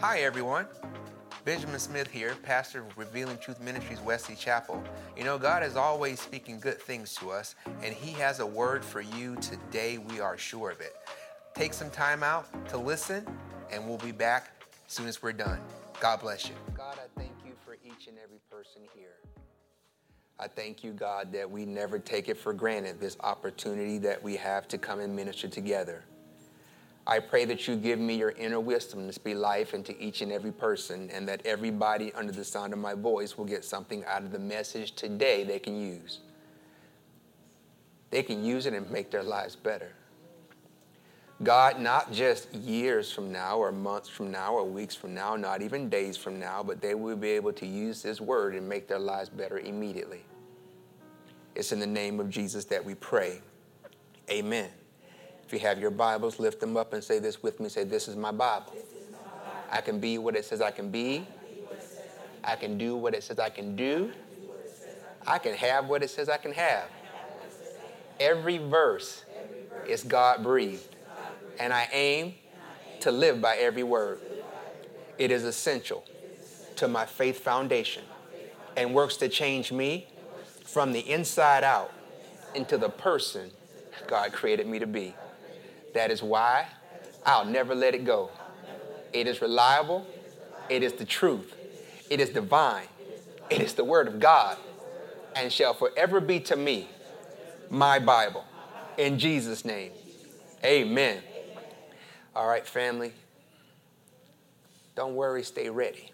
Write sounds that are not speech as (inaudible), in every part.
Hi, everyone. Benjamin Smith here, pastor of Revealing Truth Ministries, Wesley Chapel. You know, God is always speaking good things to us, and He has a word for you today. We are sure of it. Take some time out to listen, and we'll be back as soon as we're done. God bless you. God, I thank you for each and every person here. I thank you, God, that we never take it for granted this opportunity that we have to come and minister together. I pray that you give me your inner wisdom to speak life into each and every person, and that everybody under the sound of my voice will get something out of the message today they can use. They can use it and make their lives better. God, not just years from now, or months from now, or weeks from now, not even days from now, but they will be able to use this word and make their lives better immediately. It's in the name of Jesus that we pray. Amen. If you have your Bibles, lift them up and say this with me. Say, This is my Bible. I can be what it says I can be. I can do what it says I can do. I can have what it says I can have. Every verse is God breathed. And I aim to live by every word. It is essential to my faith foundation and works to change me from the inside out into the person God created me to be. That is why I'll never let it go. It is reliable. It is the truth. It is divine. It is the word of God and shall forever be to me my Bible. In Jesus' name, amen. All right, family. Don't worry, stay ready.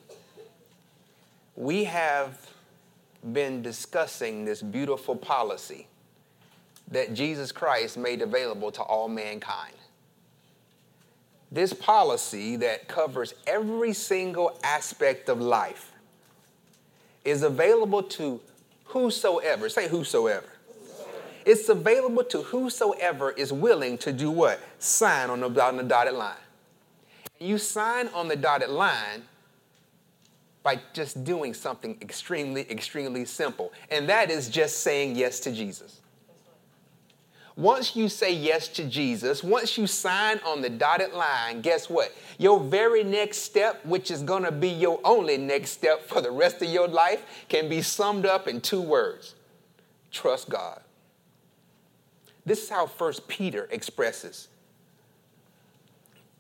We have been discussing this beautiful policy that Jesus Christ made available to all mankind. This policy that covers every single aspect of life is available to whosoever. Say whosoever. It's available to whosoever is willing to do what? Sign on the, on the dotted line. You sign on the dotted line by just doing something extremely, extremely simple, and that is just saying yes to Jesus. Once you say yes to Jesus, once you sign on the dotted line, guess what? Your very next step, which is going to be your only next step for the rest of your life, can be summed up in two words trust God. This is how First Peter expresses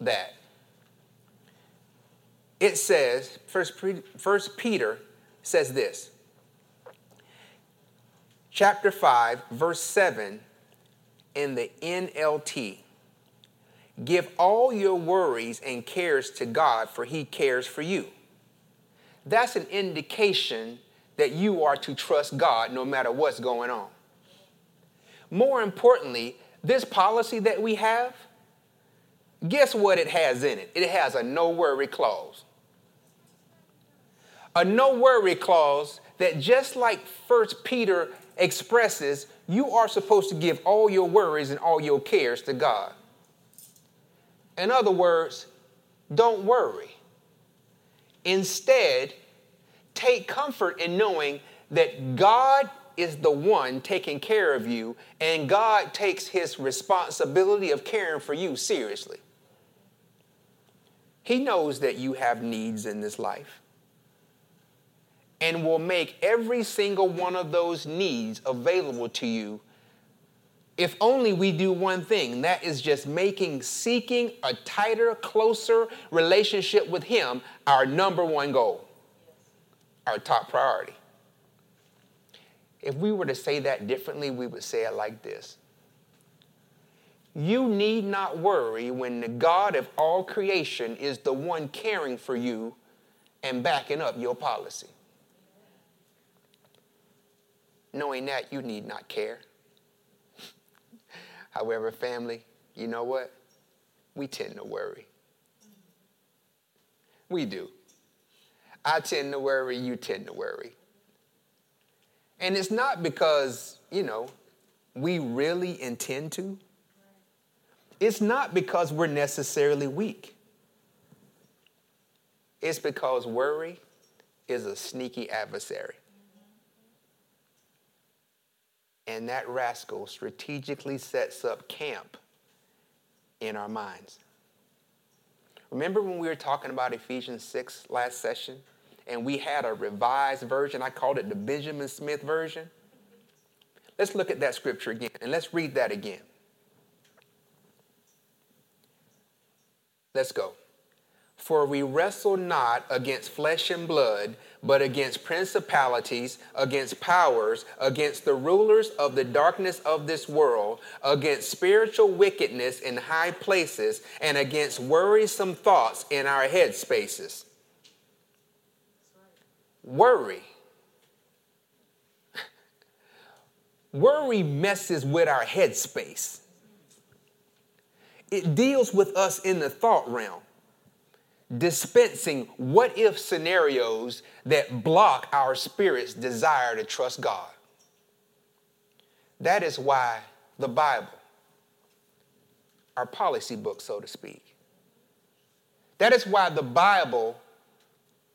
that. It says, First, Peter says this, chapter 5, verse 7 in the NLT. Give all your worries and cares to God, for He cares for you. That's an indication that you are to trust God no matter what's going on. More importantly, this policy that we have, guess what it has in it? It has a no worry clause. A no worry clause that just like First Peter expresses, you are supposed to give all your worries and all your cares to God. In other words, don't worry. Instead, take comfort in knowing that God is the one taking care of you, and God takes his responsibility of caring for you seriously. He knows that you have needs in this life and will make every single one of those needs available to you if only we do one thing, and that is just making seeking a tighter, closer relationship with Him our number one goal, our top priority. If we were to say that differently, we would say it like this You need not worry when the God of all creation is the one caring for you and backing up your policy. Knowing that, you need not care. (laughs) However, family, you know what? We tend to worry. We do. I tend to worry, you tend to worry. And it's not because, you know, we really intend to. It's not because we're necessarily weak. It's because worry is a sneaky adversary. And that rascal strategically sets up camp in our minds. Remember when we were talking about Ephesians 6 last session? And we had a revised version. I called it the Benjamin Smith version. Let's look at that scripture again and let's read that again. Let's go. For we wrestle not against flesh and blood, but against principalities, against powers, against the rulers of the darkness of this world, against spiritual wickedness in high places, and against worrisome thoughts in our head spaces. Worry. (laughs) Worry messes with our headspace. It deals with us in the thought realm dispensing what if scenarios that block our spirit's desire to trust God. That is why the Bible, our policy book, so to speak, that is why the Bible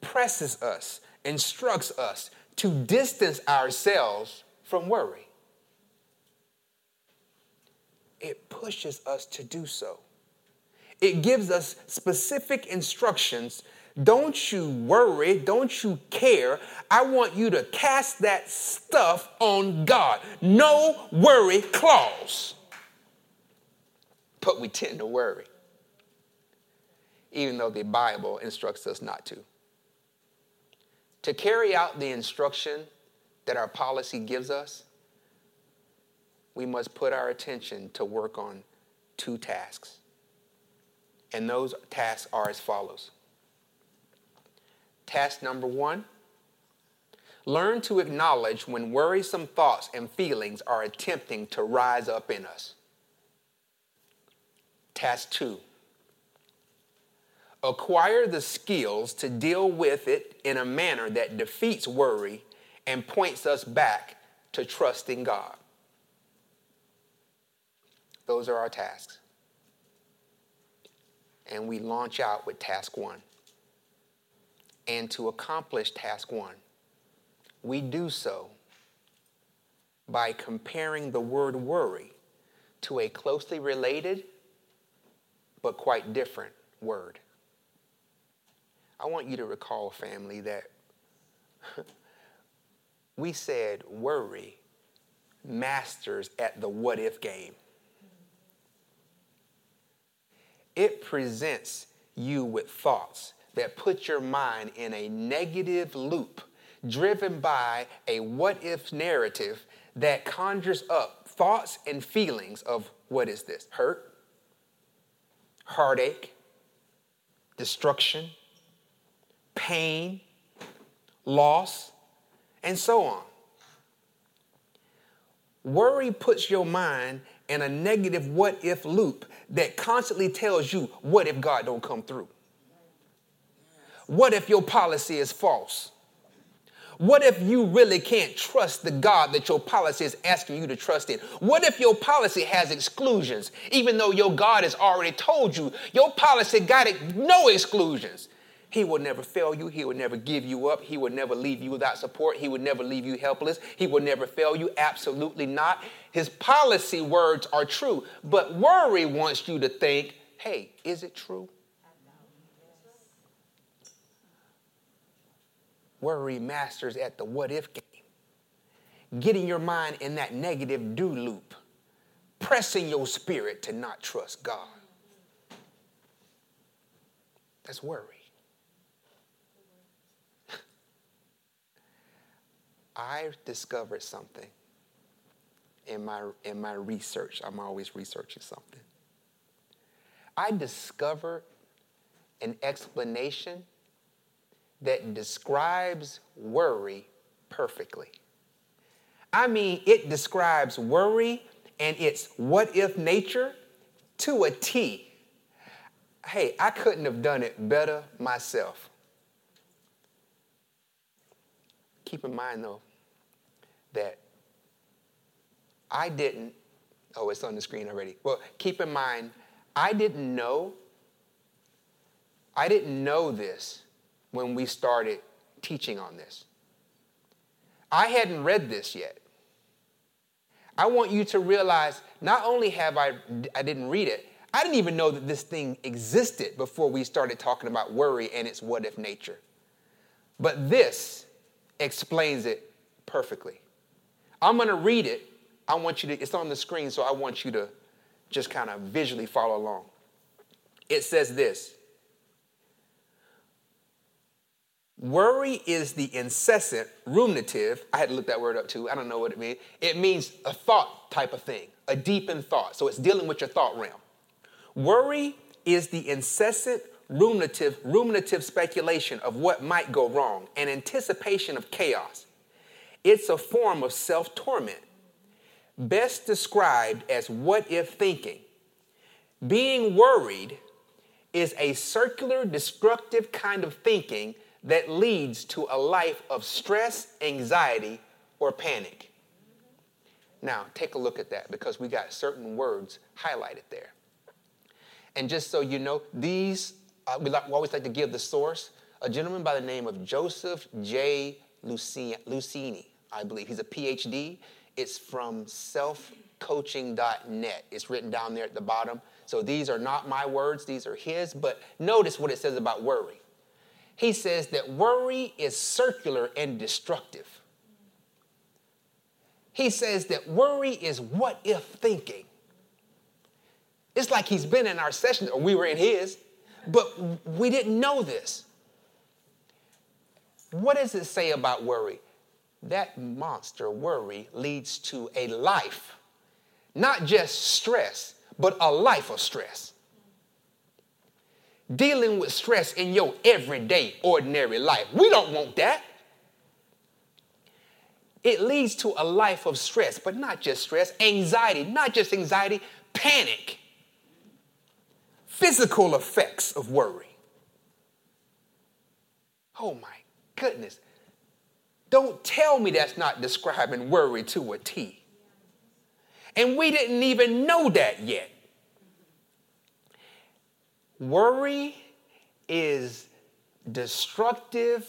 presses us, instructs us to distance ourselves from worry. It pushes us to do so. It gives us specific instructions. Don't you worry. Don't you care. I want you to cast that stuff on God. No worry clause. But we tend to worry, even though the Bible instructs us not to. To carry out the instruction that our policy gives us, we must put our attention to work on two tasks. And those tasks are as follows. Task number one learn to acknowledge when worrisome thoughts and feelings are attempting to rise up in us. Task two acquire the skills to deal with it in a manner that defeats worry and points us back to trusting God. Those are our tasks and we launch out with task one. And to accomplish task one, we do so by comparing the word worry to a closely related but quite different word. I want you to recall, family, that (laughs) we said worry masters at the what if game. It presents you with thoughts that put your mind in a negative loop driven by a what if narrative that conjures up thoughts and feelings of what is this? Hurt, heartache, destruction, pain, loss, and so on. Worry puts your mind in a negative what if loop that constantly tells you, what if God don't come through? What if your policy is false? What if you really can't trust the God that your policy is asking you to trust in? What if your policy has exclusions, even though your God has already told you your policy got it, no exclusions? He will never fail you. He will never give you up. He will never leave you without support. He will never leave you helpless. He will never fail you. Absolutely not. His policy words are true. But worry wants you to think, hey, is it true? Worry masters at the what if game. Getting your mind in that negative do loop, pressing your spirit to not trust God. That's worry. I discovered something in my, in my research. I'm always researching something. I discovered an explanation that describes worry perfectly. I mean, it describes worry and its what if nature to a T. Hey, I couldn't have done it better myself. Keep in mind, though, that I didn't, oh, it's on the screen already. Well, keep in mind, I didn't know, I didn't know this when we started teaching on this. I hadn't read this yet. I want you to realize not only have I, I didn't read it, I didn't even know that this thing existed before we started talking about worry and its what if nature. But this explains it perfectly. I'm going to read it. I want you to, it's on the screen, so I want you to just kind of visually follow along. It says this Worry is the incessant ruminative. I had to look that word up too. I don't know what it means. It means a thought type of thing, a deepened thought. So it's dealing with your thought realm. Worry is the incessant ruminative, ruminative speculation of what might go wrong, an anticipation of chaos. It's a form of self torment, best described as what if thinking. Being worried is a circular, destructive kind of thinking that leads to a life of stress, anxiety, or panic. Now, take a look at that because we got certain words highlighted there. And just so you know, these, uh, we, like, we, always like to give the source. A gentleman by the name of Joseph J. Luciani, I believe. He's a PhD. It's from selfcoaching.net. It's written down there at the bottom. So these are not my words, these are his. But notice what it says about worry he says that worry is circular and destructive. He says that worry is what if thinking. It's like he's been in our session, or we were in his, but we didn't know this. What does it say about worry? That monster worry leads to a life, not just stress, but a life of stress dealing with stress in your everyday, ordinary life. We don't want that. It leads to a life of stress, but not just stress, anxiety, not just anxiety, panic, physical effects of worry. Oh my goodness. Don't tell me that's not describing worry to a T. And we didn't even know that yet. Worry is destructive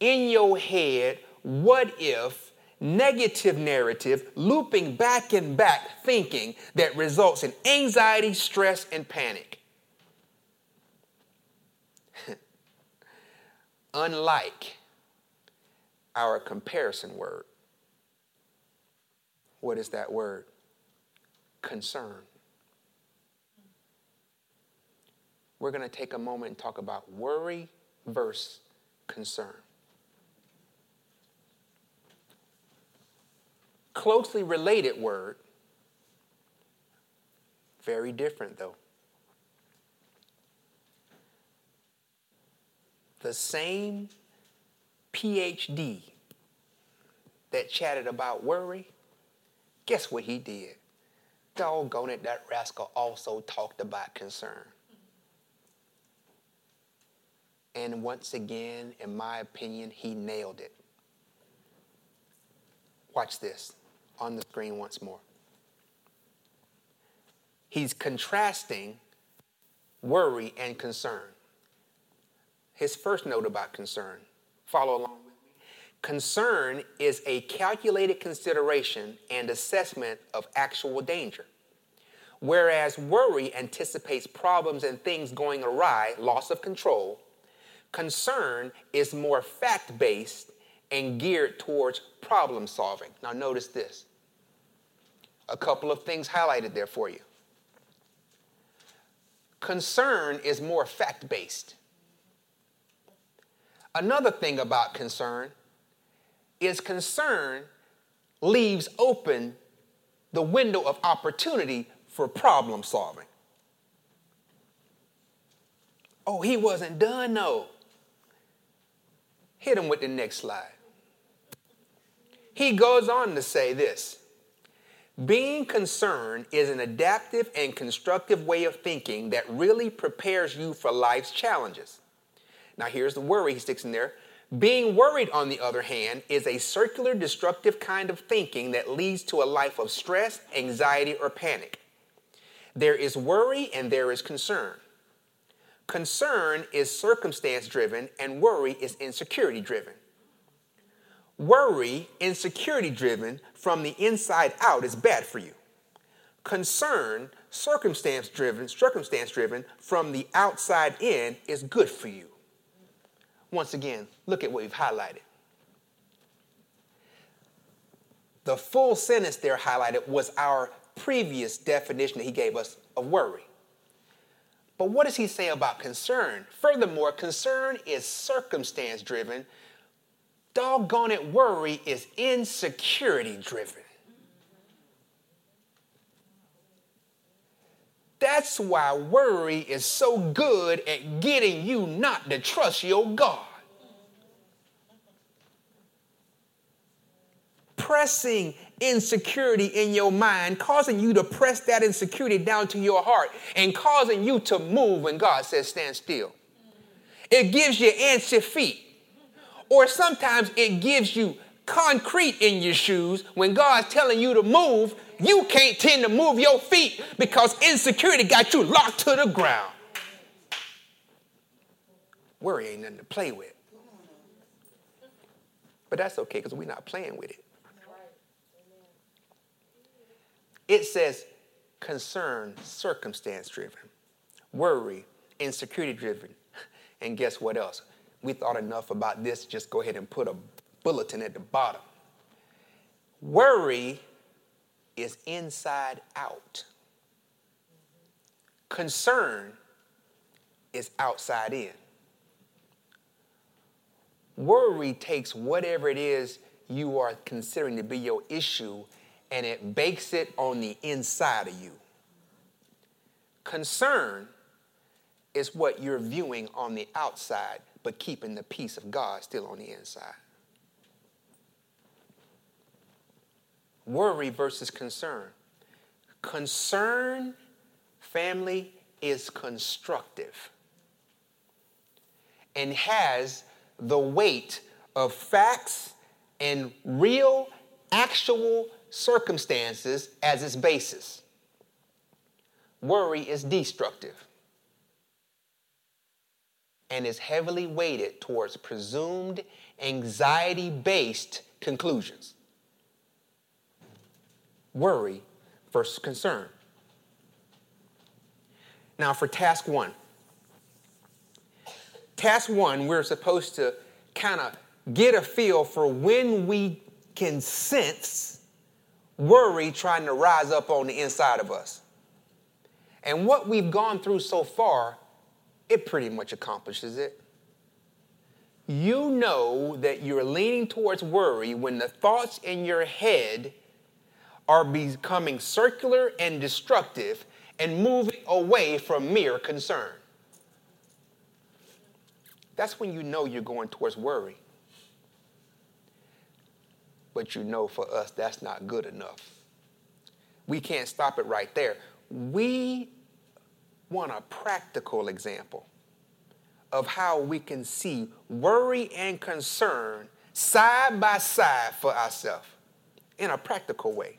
in your head, what if, negative narrative, looping back and back thinking that results in anxiety, stress, and panic. Unlike our comparison word. What is that word? Concern. we're going to take a moment and talk about worry versus concern. Closely related word, very different though. The same PhD that chatted about worry, guess what he did? Doggone it, that rascal also talked about concern. And once again, in my opinion, he nailed it. Watch this on the screen once more. He's contrasting worry and concern. His first note about concern, follow along with me. Concern is a calculated consideration and assessment of actual danger. Whereas worry anticipates problems and things going awry, loss of control, Concern is more fact based and geared towards problem solving. Now, notice this a couple of things highlighted there for you. Concern is more fact based. Another thing about concern is concern leaves open the window of opportunity for problem solving. Oh, he wasn't done, no. Hit him with the next slide. He goes on to say this Being concerned is an adaptive and constructive way of thinking that really prepares you for life's challenges. Now, here's the worry he sticks in there. Being worried, on the other hand, is a circular, destructive kind of thinking that leads to a life of stress, anxiety, or panic. There is worry and there is concern. Concern is circumstance driven, and worry is insecurity driven. Worry, insecurity driven from the inside out, is bad for you. concern, circumstance driven, circumstance driven from the outside in is good for you. Once again, look at what we've highlighted. The full sentence there highlighted was our previous definition that he gave us of worry. But what does he say about concern? Furthermore, concern is circumstance driven. Doggone it, worry is insecurity driven. That's why worry is so good at getting you not to trust your God. Pressing insecurity in your mind, causing you to press that insecurity down to your heart, and causing you to move when God says stand still. It gives you anxious feet. Or sometimes it gives you concrete in your shoes when God's telling you to move you can't tend to move your feet because insecurity got you locked to the ground. Worry ain't nothing to play with. But that's okay because we're not playing with it. It says concern, circumstance driven, worry, insecurity driven. And guess what else? We thought enough about this, just go ahead and put a bulletin at the bottom. Worry is inside out. Concern is outside in. Worry takes whatever it is you are considering to be your issue and it bakes it on the inside of you. Concern is what you're viewing on the outside, but keeping the peace of God still on the inside. Worry versus concern. Concern, family, is constructive and has the weight of facts and real, actual circumstances as its basis. Worry is destructive and is heavily weighted towards presumed anxiety based conclusions worry versus concern. Now, for task one, task one, we're supposed to kind of get a feel for when we can sense worry trying to rise up on the inside of us. And what we've gone through so far, it pretty much accomplishes it. You know that you're leaning towards worry when the thoughts in your head are becoming circular and destructive and moving away from mere concern. That's when you know you're going towards worry. But you know for us, that's not good enough. We can't stop it right there. We want a practical example of how we can see worry and concern side by side for ourselves in a practical way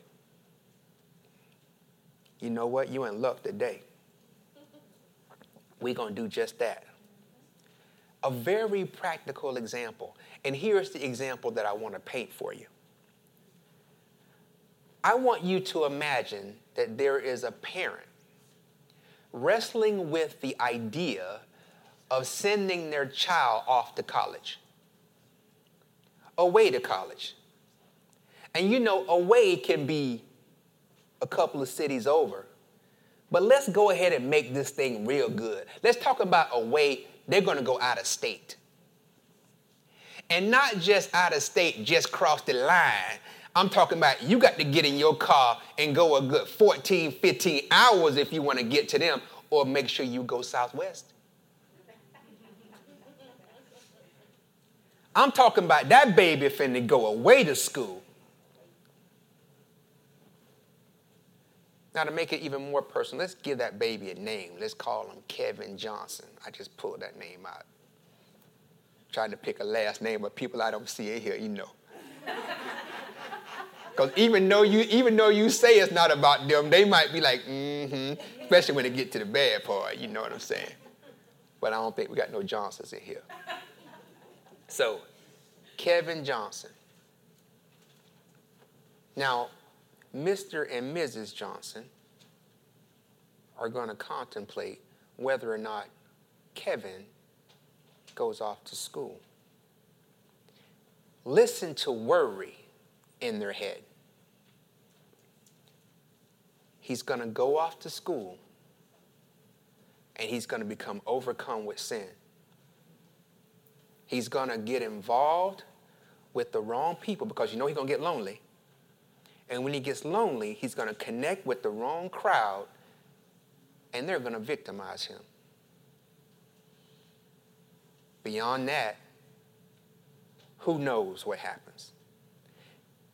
you know what? You in luck today. We're going to do just that. A very practical example. And here's the example that I want to paint for you. I want you to imagine that there is a parent wrestling with the idea of sending their child off to college, away to college. And you know, away can be a couple of cities over. But let's go ahead and make this thing real good. Let's talk about a way they're going to go out of state. And not just out of state, just cross the line. I'm talking about you got to get in your car and go a good 14, 15 hours if you want to get to them, or make sure you go southwest. I'm talking about that baby finna go away to school. Now, to make it even more personal, let's give that baby a name. Let's call him Kevin Johnson. I just pulled that name out. Trying to pick a last name of people I don't see in here, you know. (laughs) Because even though you even though you say it's not about them, they might be like, mm-hmm. Especially when they get to the bad part, you know what I'm saying. But I don't think we got no Johnsons in here. So, Kevin Johnson. Now, Mr. and Mrs. Johnson are going to contemplate whether or not Kevin goes off to school. Listen to worry in their head. He's going to go off to school and he's going to become overcome with sin. He's going to get involved with the wrong people because you know he's going to get lonely. And when he gets lonely, he's going to connect with the wrong crowd and they're going to victimize him. Beyond that, who knows what happens?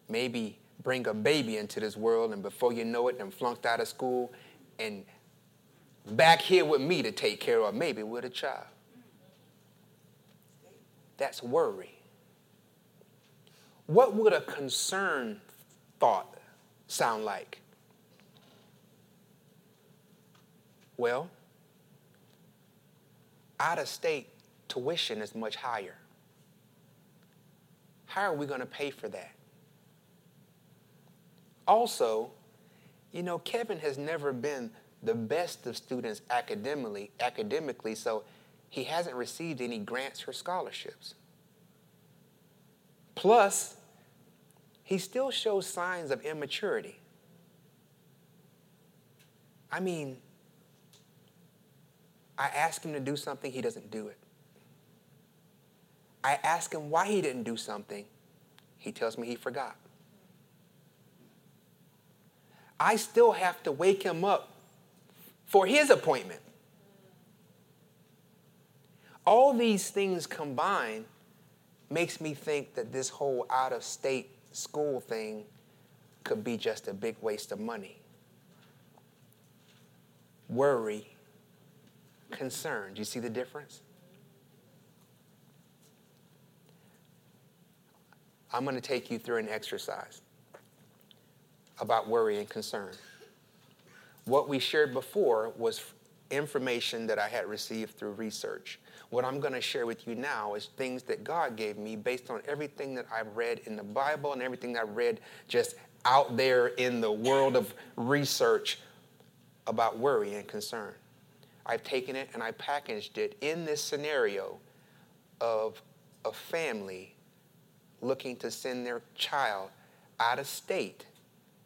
Maybe bring a baby into this world, and before you know it, them flunked out of school, and back here with me to take care of, maybe with a child. That's worry. What would a concern thought sound like? Well, out of state tuition is much higher. How are we going to pay for that? Also, you know, Kevin has never been the best of students academically, academically, so he hasn't received any grants or scholarships. Plus, he still shows signs of immaturity. I mean, I ask him to do something, he doesn't do it. I ask him why he didn't do something, he tells me he forgot. I still have to wake him up for his appointment. All these things combined makes me think that this whole out of state school thing could be just a big waste of money. Worry, concern. Do you see the difference? I'm going to take you through an exercise about worry and concern. What we shared before was information that I had received through research. What I'm going to share with you now is things that God gave me based on everything that I've read in the Bible and everything I've read just out there in the world of research about worry and concern. I've taken it and I packaged it in this scenario of a family looking to send their child out of state,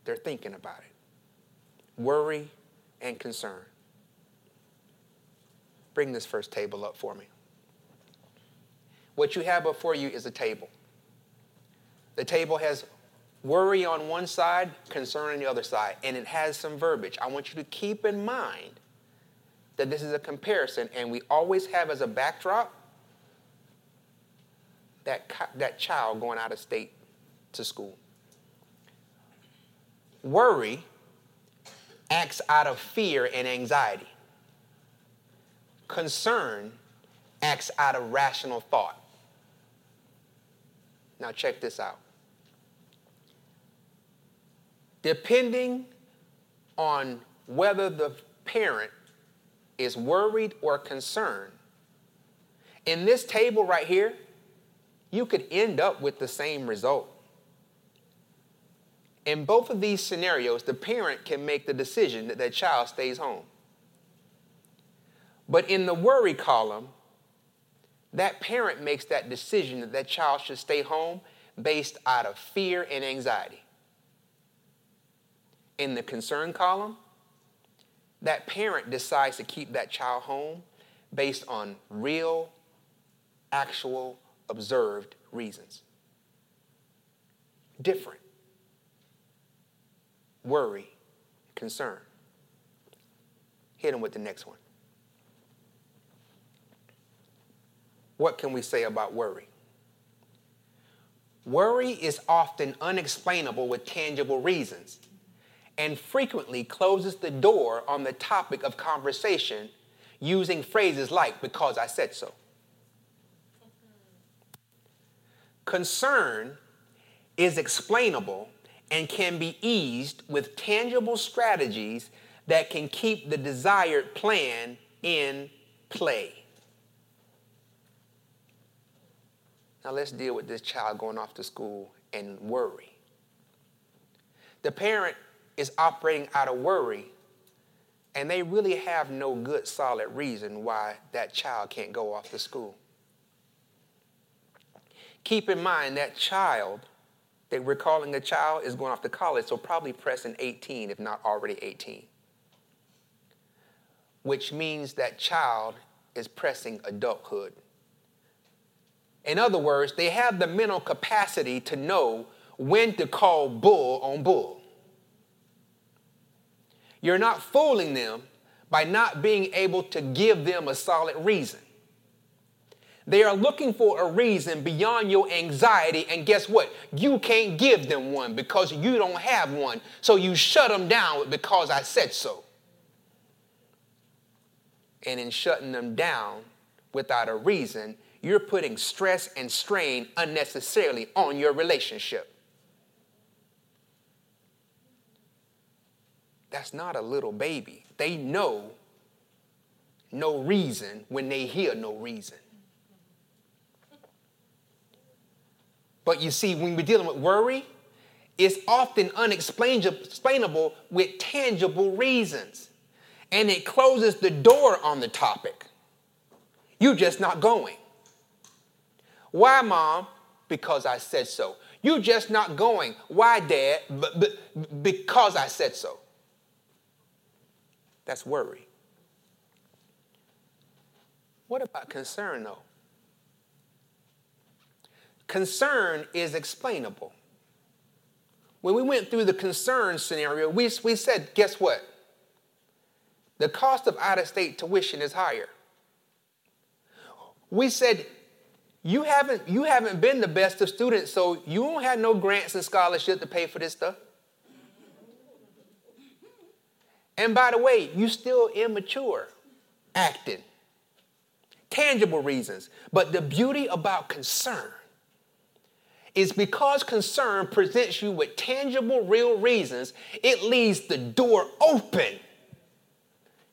they're thinking about it. Worry and concern. Bring this first table up for me. What you have before you is a table. The table has worry on one side, concern on the other side, and it has some verbiage. I want you to keep in mind that this is a comparison, and we always have as a backdrop that, that child going out of state to school. Worry acts out of fear and anxiety. Concern acts out of rational thought. Now, check this out. Depending on whether the parent is worried or concerned, in this table right here, you could end up with the same result. In both of these scenarios, the parent can make the decision that their child stays home. But in the worry column, that parent makes that decision that that child should stay home based out of fear and anxiety. In the concern column, that parent decides to keep that child home based on real, actual observed reasons. Different. Worry, concern. Hit them with the next one. What can we say about worry? Worry is often unexplainable with tangible reasons and frequently closes the door on the topic of conversation using phrases like, because I said so. Concern is explainable and can be eased with tangible strategies that can keep the desired plan in play. Now let's deal with this child going off to school and worry. The parent is operating out of worry and they really have no good solid reason why that child can't go off to school. Keep in mind that child that we're calling a child is going off to college, so probably pressing 18, if not already 18. Which means that child is pressing adulthood. In other words, they have the mental capacity to know when to call bull on bull. You're not fooling them by not being able to give them a solid reason. They are looking for a reason beyond your anxiety, and guess what? You can't give them one because you don't have one. So you shut them down because I said so. And in shutting them down without a reason, you're putting stress and strain unnecessarily on your relationship. That's not a little baby. They know no reason when they hear no reason. But you see, when we're dealing with worry, it's often unexplainable with tangible reasons. And it closes the door on the topic. You're just not going. Why, mom? Because I said so. You're just not going. Why, dad? But, because I said so. That's worry. What about concern, though? Concern is explainable. When we went through the concern scenario, we, we said, guess what? The cost of out of state tuition is higher. We said, you haven't, you haven't been the best of students, so you don't have no grants and scholarship to pay for this stuff. And by the way, you still immature acting. Tangible reasons. But the beauty about concern is because concern presents you with tangible, real reasons, it leaves the door open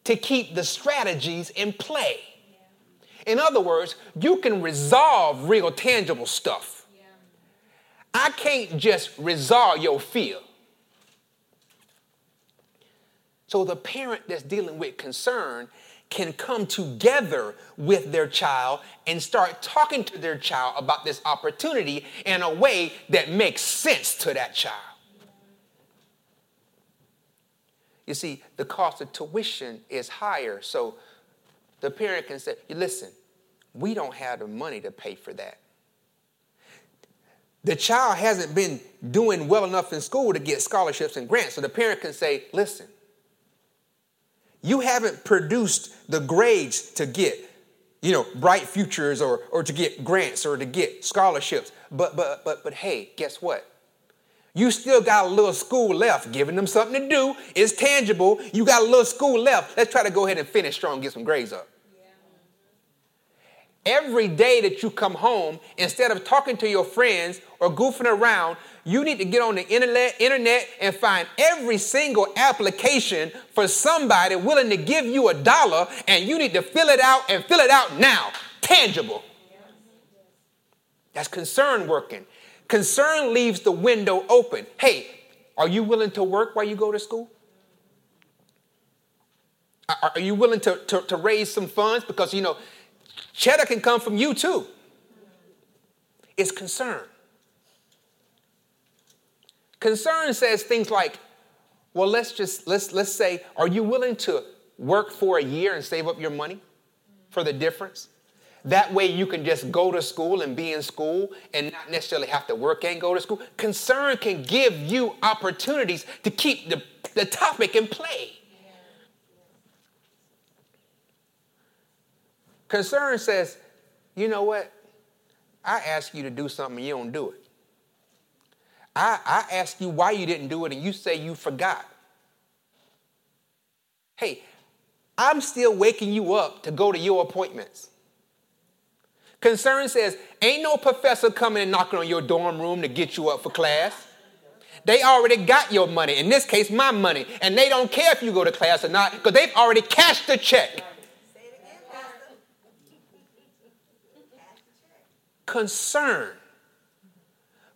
to keep the strategies in play. In other words, you can resolve real tangible stuff. I can't just resolve your fear. So the parent that's dealing with concern can come together with their child and start talking to their child about this opportunity in a way that makes sense to that child. You see, the cost of tuition is higher, so the parent can say, listen, we don't have the money to pay for that. The child hasn't been doing well enough in school to get scholarships and grants. So the parent can say, listen, you haven't produced the grades to get, you know, bright futures or, or to get grants or to get scholarships. But but but but hey, guess what? You still got a little school left. Giving them something to do it's tangible. You got a little school left. Let's try to go ahead and finish strong, get some grades up. Every day that you come home, instead of talking to your friends or goofing around, you need to get on the internet, and find every single application for somebody willing to give you a dollar, and you need to fill it out and fill it out now. Tangible. That's concern working. Concern leaves the window open. Hey, are you willing to work while you go to school? Are you willing to, to, to raise some funds? Because, you know, cheddar can come from you too. It's concern. Concern says things like, well, let's just let's let's say, are you willing to work for a year and save up your money for the difference? That way you can just go to school and be in school and not necessarily have to work and go to school. Concern can give you opportunities to keep the, the topic in play. Concern says, you know what? I ask you to do something and you don't do it. I, I ask you why you didn't do it and you say you forgot. Hey, I'm still waking you up to go to your appointments. Concern says, ain't no professor coming and knocking on your dorm room to get you up for class. They already got your money, in this case, my money, and they don't care if you go to class or not because they've already cashed the check. Concern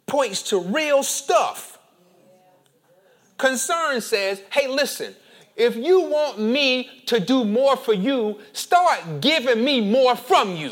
points to real stuff. Concern says, hey, listen, if you want me to do more for you, start giving me more from you.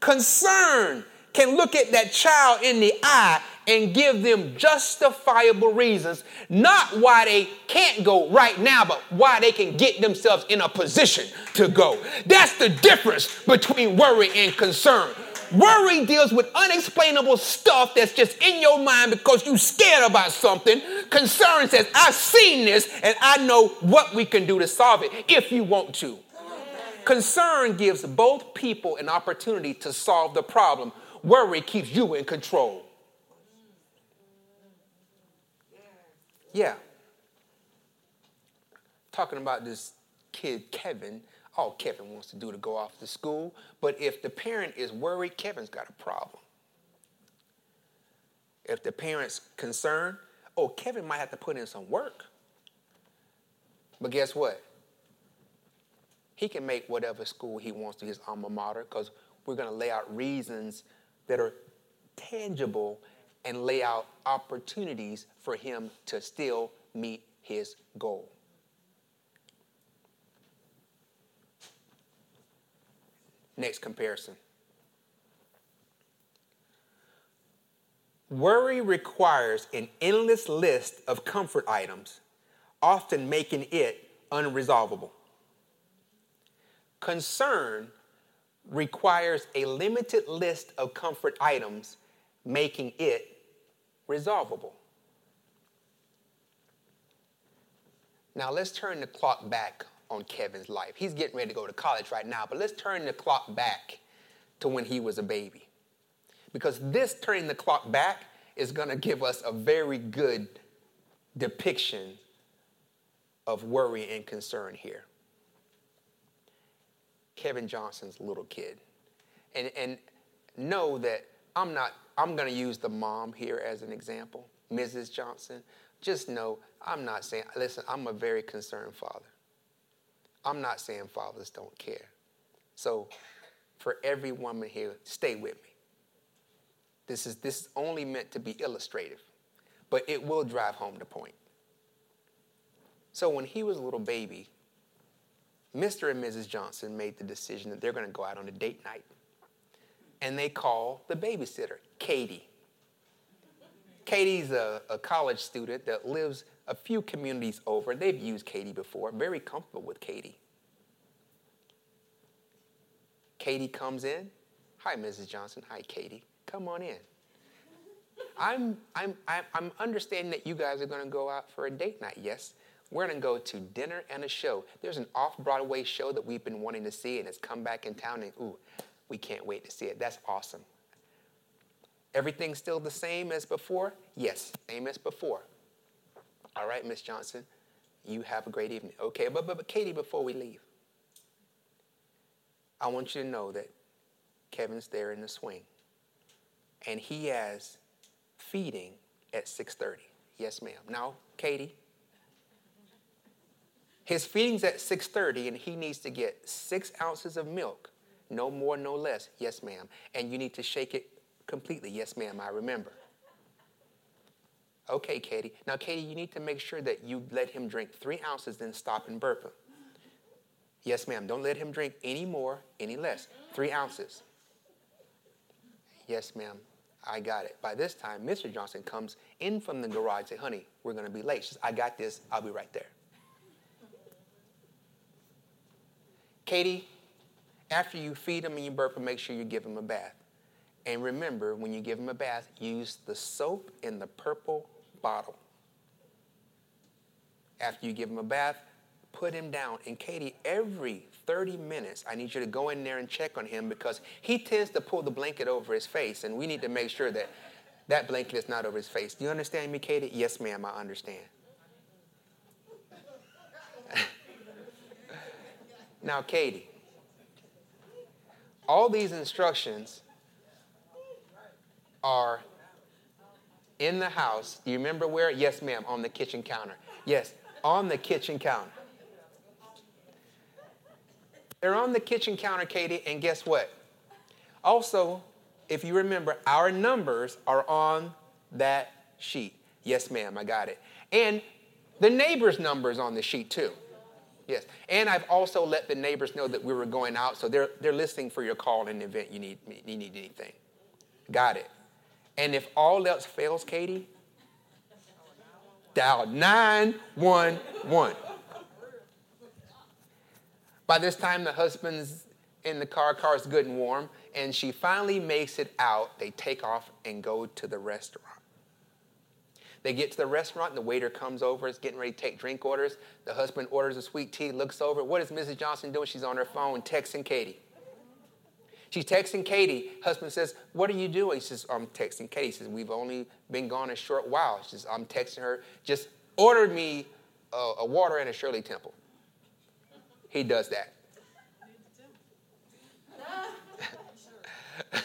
Concern can look at that child in the eye and give them justifiable reasons, not why they can't go right now, but why they can get themselves in a position to go. That's the difference between worry and concern. Worry deals with unexplainable stuff that's just in your mind because you're scared about something. Concern says, I've seen this and I know what we can do to solve it if you want to. Concern gives both people an opportunity to solve the problem. Worry keeps you in control. Yeah. Talking about this kid, Kevin, all Kevin wants to do to go off to school. But if the parent is worried, Kevin's got a problem. If the parent's concerned, oh, Kevin might have to put in some work. But guess what? He can make whatever school he wants to his alma mater because we're going to lay out reasons that are tangible and lay out opportunities for him to still meet his goal. Next comparison. Worry requires an endless list of comfort items, often making it unresolvable. Concern requires a limited list of comfort items, making it resolvable. Now let's turn the clock back on Kevin's life. He's getting ready to go to college right now, but let's turn the clock back to when he was a baby. Because this turning the clock back is going to give us a very good depiction of worry and concern here. Kevin Johnson's little kid. And, and know that I'm not, I'm going to use the mom here as an example, Mrs. Johnson. Just know I'm not saying, listen, I'm a very concerned father. I'm not saying fathers don't care. So, for every woman here, stay with me. This is, this is only meant to be illustrative, but it will drive home the point. So, when he was a little baby, Mr. and Mrs. Johnson made the decision that they're going to go out on a date night. And they call the babysitter, Katie. Katie's a, a college student that lives a few communities over. They've used Katie before, very comfortable with Katie. Katie comes in. Hi, Mrs. Johnson. Hi, Katie. Come on in. I'm, I'm, I'm understanding that you guys are going to go out for a date night. Yes, we're going to go to dinner and a show. There's an off Broadway show that we've been wanting to see, and it's come back in town, and ooh, we can't wait to see it. That's awesome. Everything's still the same as before? Yes, same as before. All right, Miss Johnson, you have a great evening. Okay, but, but, but Katie, before we leave, I want you to know that Kevin's there in the swing, and he has feeding at 6:30. Yes, ma'am. Now, Katie, his feeding's at 6:30, and he needs to get six ounces of milk, no more, no less. Yes, ma'am. And you need to shake it completely. Yes, ma'am. I remember. Okay, Katie. Now, Katie, you need to make sure that you let him drink three ounces, then stop and burp him. Yes, ma'am. Don't let him drink any more, any less. Three ounces. Yes, ma'am. I got it. By this time, Mr. Johnson comes in from the garage and says, honey, we're going to be late. She says, I got this. I'll be right there. Katie, after you feed him and you burp him, make sure you give him a bath. And remember, when you give him a bath, use the soap in the purple bottle. After you give him a bath, put him down. And Katie, every 30 minutes, I need you to go in there and check on him because he tends to pull the blanket over his face, and we need to make sure that that blanket is not over his face. Do you understand me, Katie? Yes, ma'am, I understand. (laughs) now, Katie, all these instructions are in the house. Do you remember where? Yes, ma'am, on the kitchen counter. Yes, on the kitchen counter. They're on the kitchen counter, Katie, and guess what? Also, if you remember, our numbers are on that sheet. Yes, ma'am, I got it. And The neighbor's number is on the sheet too. Yes. And I've also let the neighbors know that we were going out, so they're, they're listening for your call in the event you need, you need anything. Got it. And if all else fails, Katie, dial 911. By this time, the husband's in the car, car's good and warm, and she finally makes it out. They take off and go to the restaurant. They get to the restaurant, and the waiter comes over, is getting ready to take drink orders. The husband orders a sweet tea, looks over. What is Mrs. Johnson doing? She's on her phone texting Katie. She's texting Katie. Husband says, What are you doing? She says, I'm texting Katie. He says, We've only been gone a short while. She says, I'm texting her. Just ordered me a, a water and a Shirley Temple. He does that. (laughs)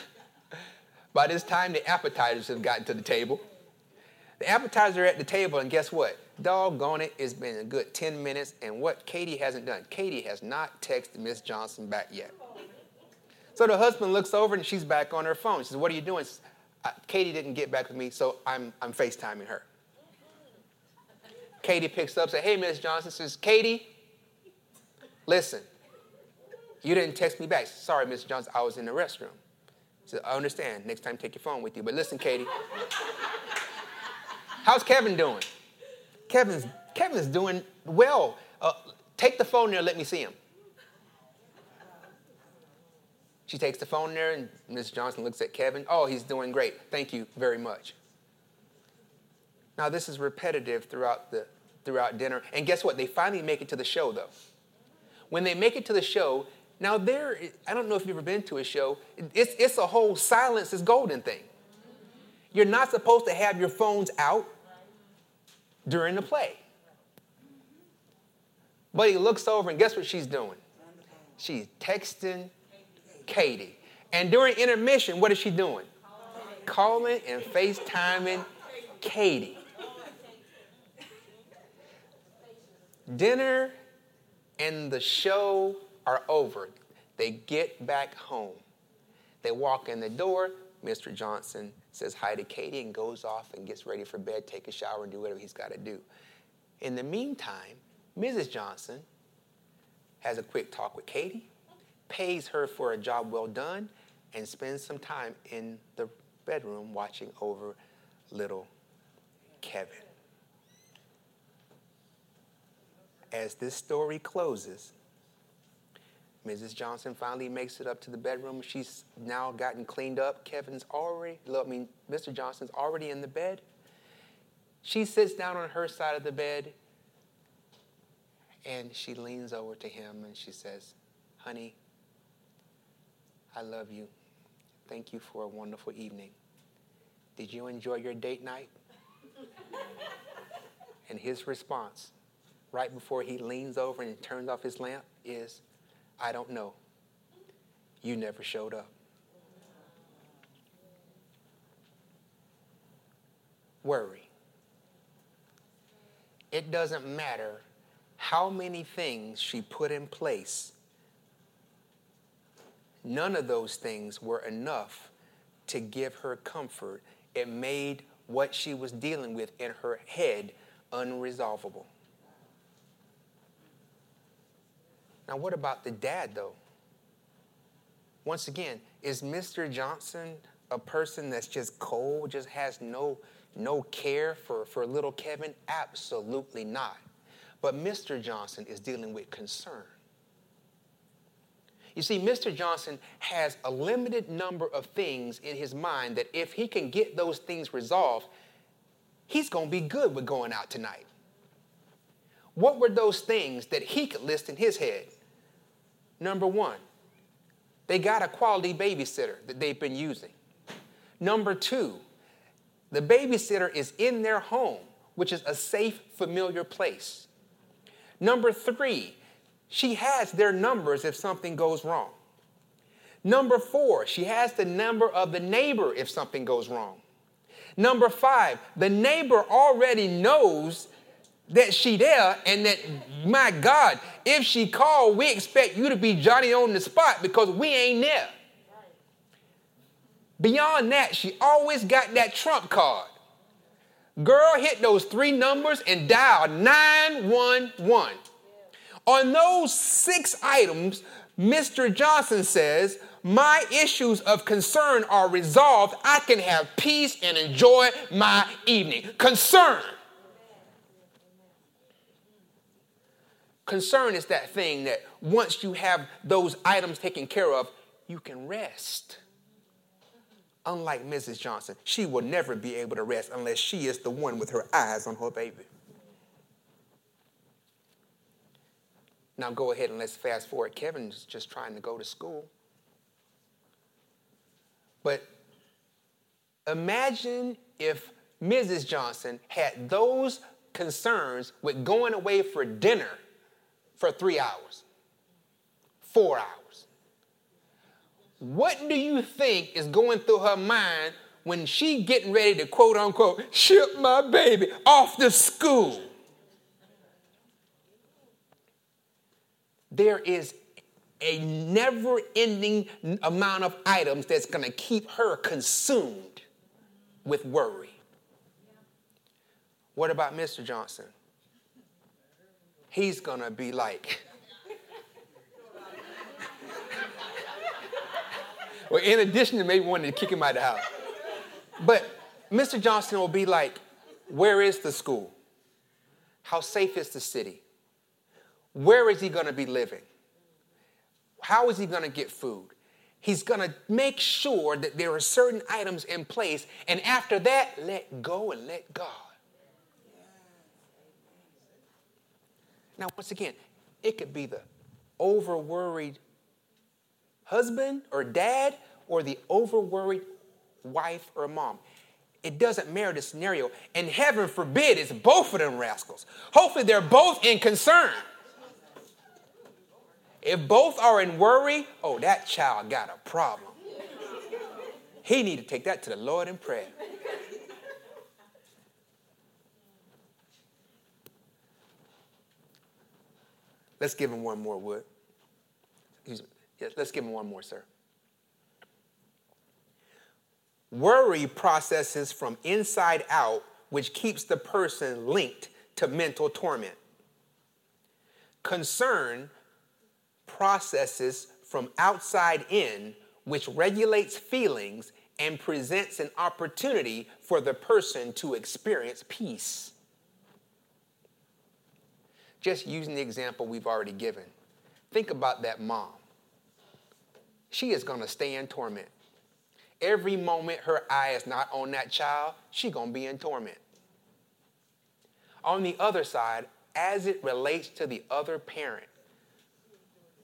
By this time, the appetizers have gotten to the table. The appetizer at the table, and guess what? Doggone it, it's been a good 10 minutes, and what Katie hasn't done, Katie has not texted Miss Johnson back yet. So the husband looks over and she's back on her phone. She says, What are you doing? Says, Katie didn't get back with me, so I'm, I'm FaceTiming her. Katie picks up, says, Hey, Miss Johnson, says, Katie, listen, you didn't text me back. Sorry, Miss Johnson, I was in the restroom. She Says, I understand. Next time, take your phone with you. But listen, Katie. How's Kevin doing? Kevin's, Kevin's doing well. Uh, take the phone there, let me see him. She takes the phone there, and Ms. Johnson looks at Kevin. Oh, he's doing great. Thank you very much. Now, this is repetitive throughout, the, throughout dinner. And guess what? They finally make it to the show, though. When they make it to the show, now there, I don't know if you've ever been to a show, it's, it's a whole silence is golden thing. You're not supposed to have your phones out during the play. But he looks over and guess what she's doing? She's texting Katie. And during intermission, what is she doing? Calling and FaceTiming Katie. Dinner and the show are over. They get back home. They walk in the door. Mr. Johnson says hi to Katie and goes off and gets ready for bed, take a shower, and do whatever he's got to do. In the meantime, Mrs. Johnson has a quick talk with Katie, pays her for a job well done, and spends some time in the bedroom watching over little Kevin. As this story closes, Mrs. Johnson finally makes it up to the bedroom. She's now gotten cleaned up. Kevin's already, I mean, Mr. Johnson's already in the bed. She sits down on her side of the bed and she leans over to him and she says, Honey, I love you. Thank you for a wonderful evening. Did you enjoy your date night? (laughs) and his response, right before he leans over and turns off his lamp, is, I don't know. You never showed up. Worry. It doesn't matter how many things she put in place, none of those things were enough to give her comfort. It made what she was dealing with in her head unresolvable. Now, what about the dad, though? Once again, is Mr. Johnson a person that's just cold, just has no, no care for, for little Kevin? Absolutely not. But Mr. Johnson is dealing with concern. You see, Mr. Johnson has a limited number of things in his mind that if he can get those things resolved, he's going to be good with going out tonight. What were those things that he could list in his head? Number one, they got a quality babysitter that they've been using. Number two, the babysitter is in their home, which is a safe, familiar place. Number three, she has their numbers if something goes wrong. Number four, she has the number of the neighbor if something goes wrong. Number five, the neighbor already knows that she there and that my God, if she called, we expect you to be Johnny on the spot because we ain't there. Beyond that, she always got that trump card. Girl, hit those three numbers and dial 911. On those six items, Mr. Johnson says, My issues of concern are resolved. I can have peace and enjoy my evening. Concern. Concern is that thing that once you have those items taken care of, you can rest. Unlike Mrs. Johnson, she will never be able to rest unless she is the one with her eyes on her baby. Now go ahead and let's fast forward. Kevin's just trying to go to school. But imagine if Mrs. Johnson had those concerns with going away for dinner for three hours, four hours. What do you think is going through her mind when she getting ready to quote unquote ship my baby off to school? There is a never ending amount of items that's going to keep her consumed with worry. What about Mr. Johnson? he's going to be like, (laughs) well, in addition to maybe wanting to kick him out of the house. But Mr. Johnson will be like, where is the school? How safe is the city? Where is he going to be living? How is he going to get food? He's going to make sure that there are certain items in place, and after that, let go and let God. Now, once again, it could be the over worried husband or dad or the over worried wife or mom. It doesn't matter the scenario. And heaven forbid it's both of them rascals. Hopefully they're both in concern. If both are in worry, oh, that child got a problem. He need to take that to the Lord in prayer. Let's give him one more, Wood. Yes, let's give him one more, sir. Worry processes from inside out, which keeps the person linked to mental torment. Concern processes from outside in, which regulates feelings and presents an opportunity for the person to experience peace. Just using the example we've already given. Think about that mom. She is going to stay in torment. Every moment her eye is not on that child, she going to be in torment. On the other side, as it relates to the other parent,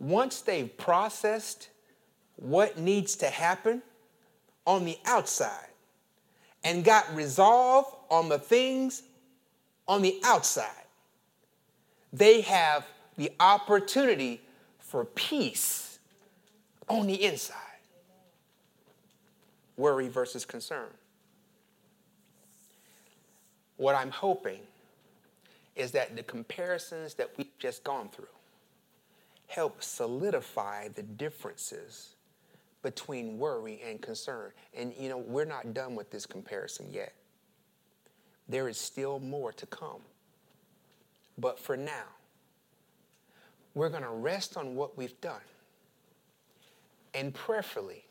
once they've processed what needs to happen on the outside and got resolve on the things on the outside, they have the opportunity for peace on the inside. Worry versus concern. What I'm hoping is that the comparisons that we've just gone through help solidify the differences between worry and concern. And you know, we're not done with this comparison yet. There is still more to come. But for now, we're going to rest on what we've done. And prayerfully,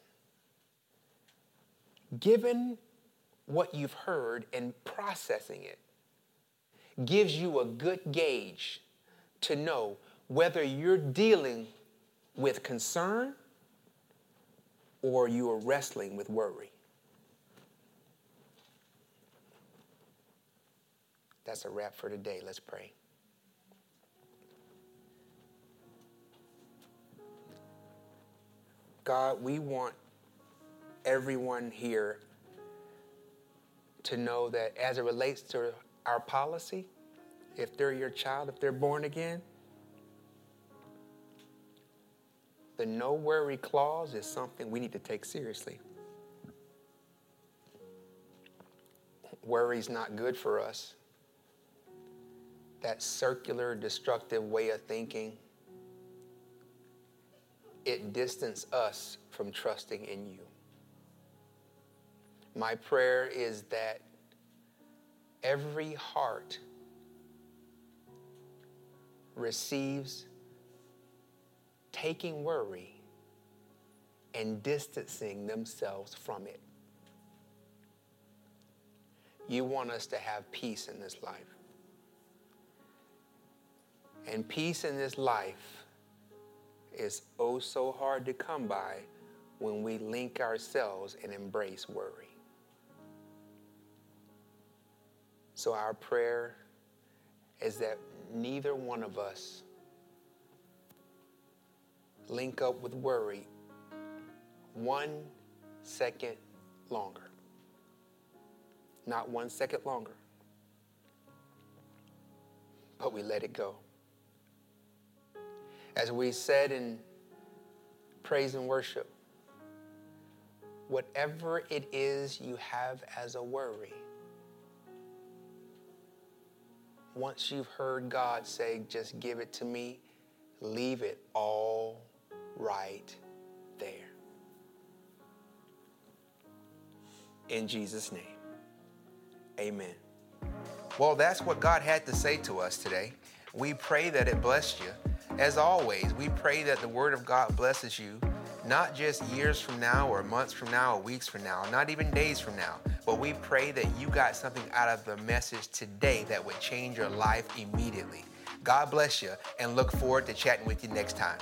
given what you've heard and processing it, gives you a good gauge to know whether you're dealing with concern or you are wrestling with worry. That's a wrap for today. Let's pray. God, we want everyone here to know that as it relates to our policy, if they're your child, if they're born again, the no worry clause is something we need to take seriously. Worry's not good for us. That circular, destructive way of thinking it distances us from trusting in you. My prayer is that every heart receives taking worry and distancing themselves from it. You want us to have peace in this life. And peace in this life is oh so hard to come by when we link ourselves and embrace worry. So, our prayer is that neither one of us link up with worry one second longer. Not one second longer. But we let it go. As we said in praise and worship, whatever it is you have as a worry, once you've heard God say, just give it to me, leave it all right there. In Jesus' name, amen. Well, that's what God had to say to us today. We pray that it blessed you. As always, we pray that the Word of God blesses you, not just years from now or months from now or weeks from now, not even days from now, but we pray that you got something out of the message today that would change your life immediately. God bless you and look forward to chatting with you next time.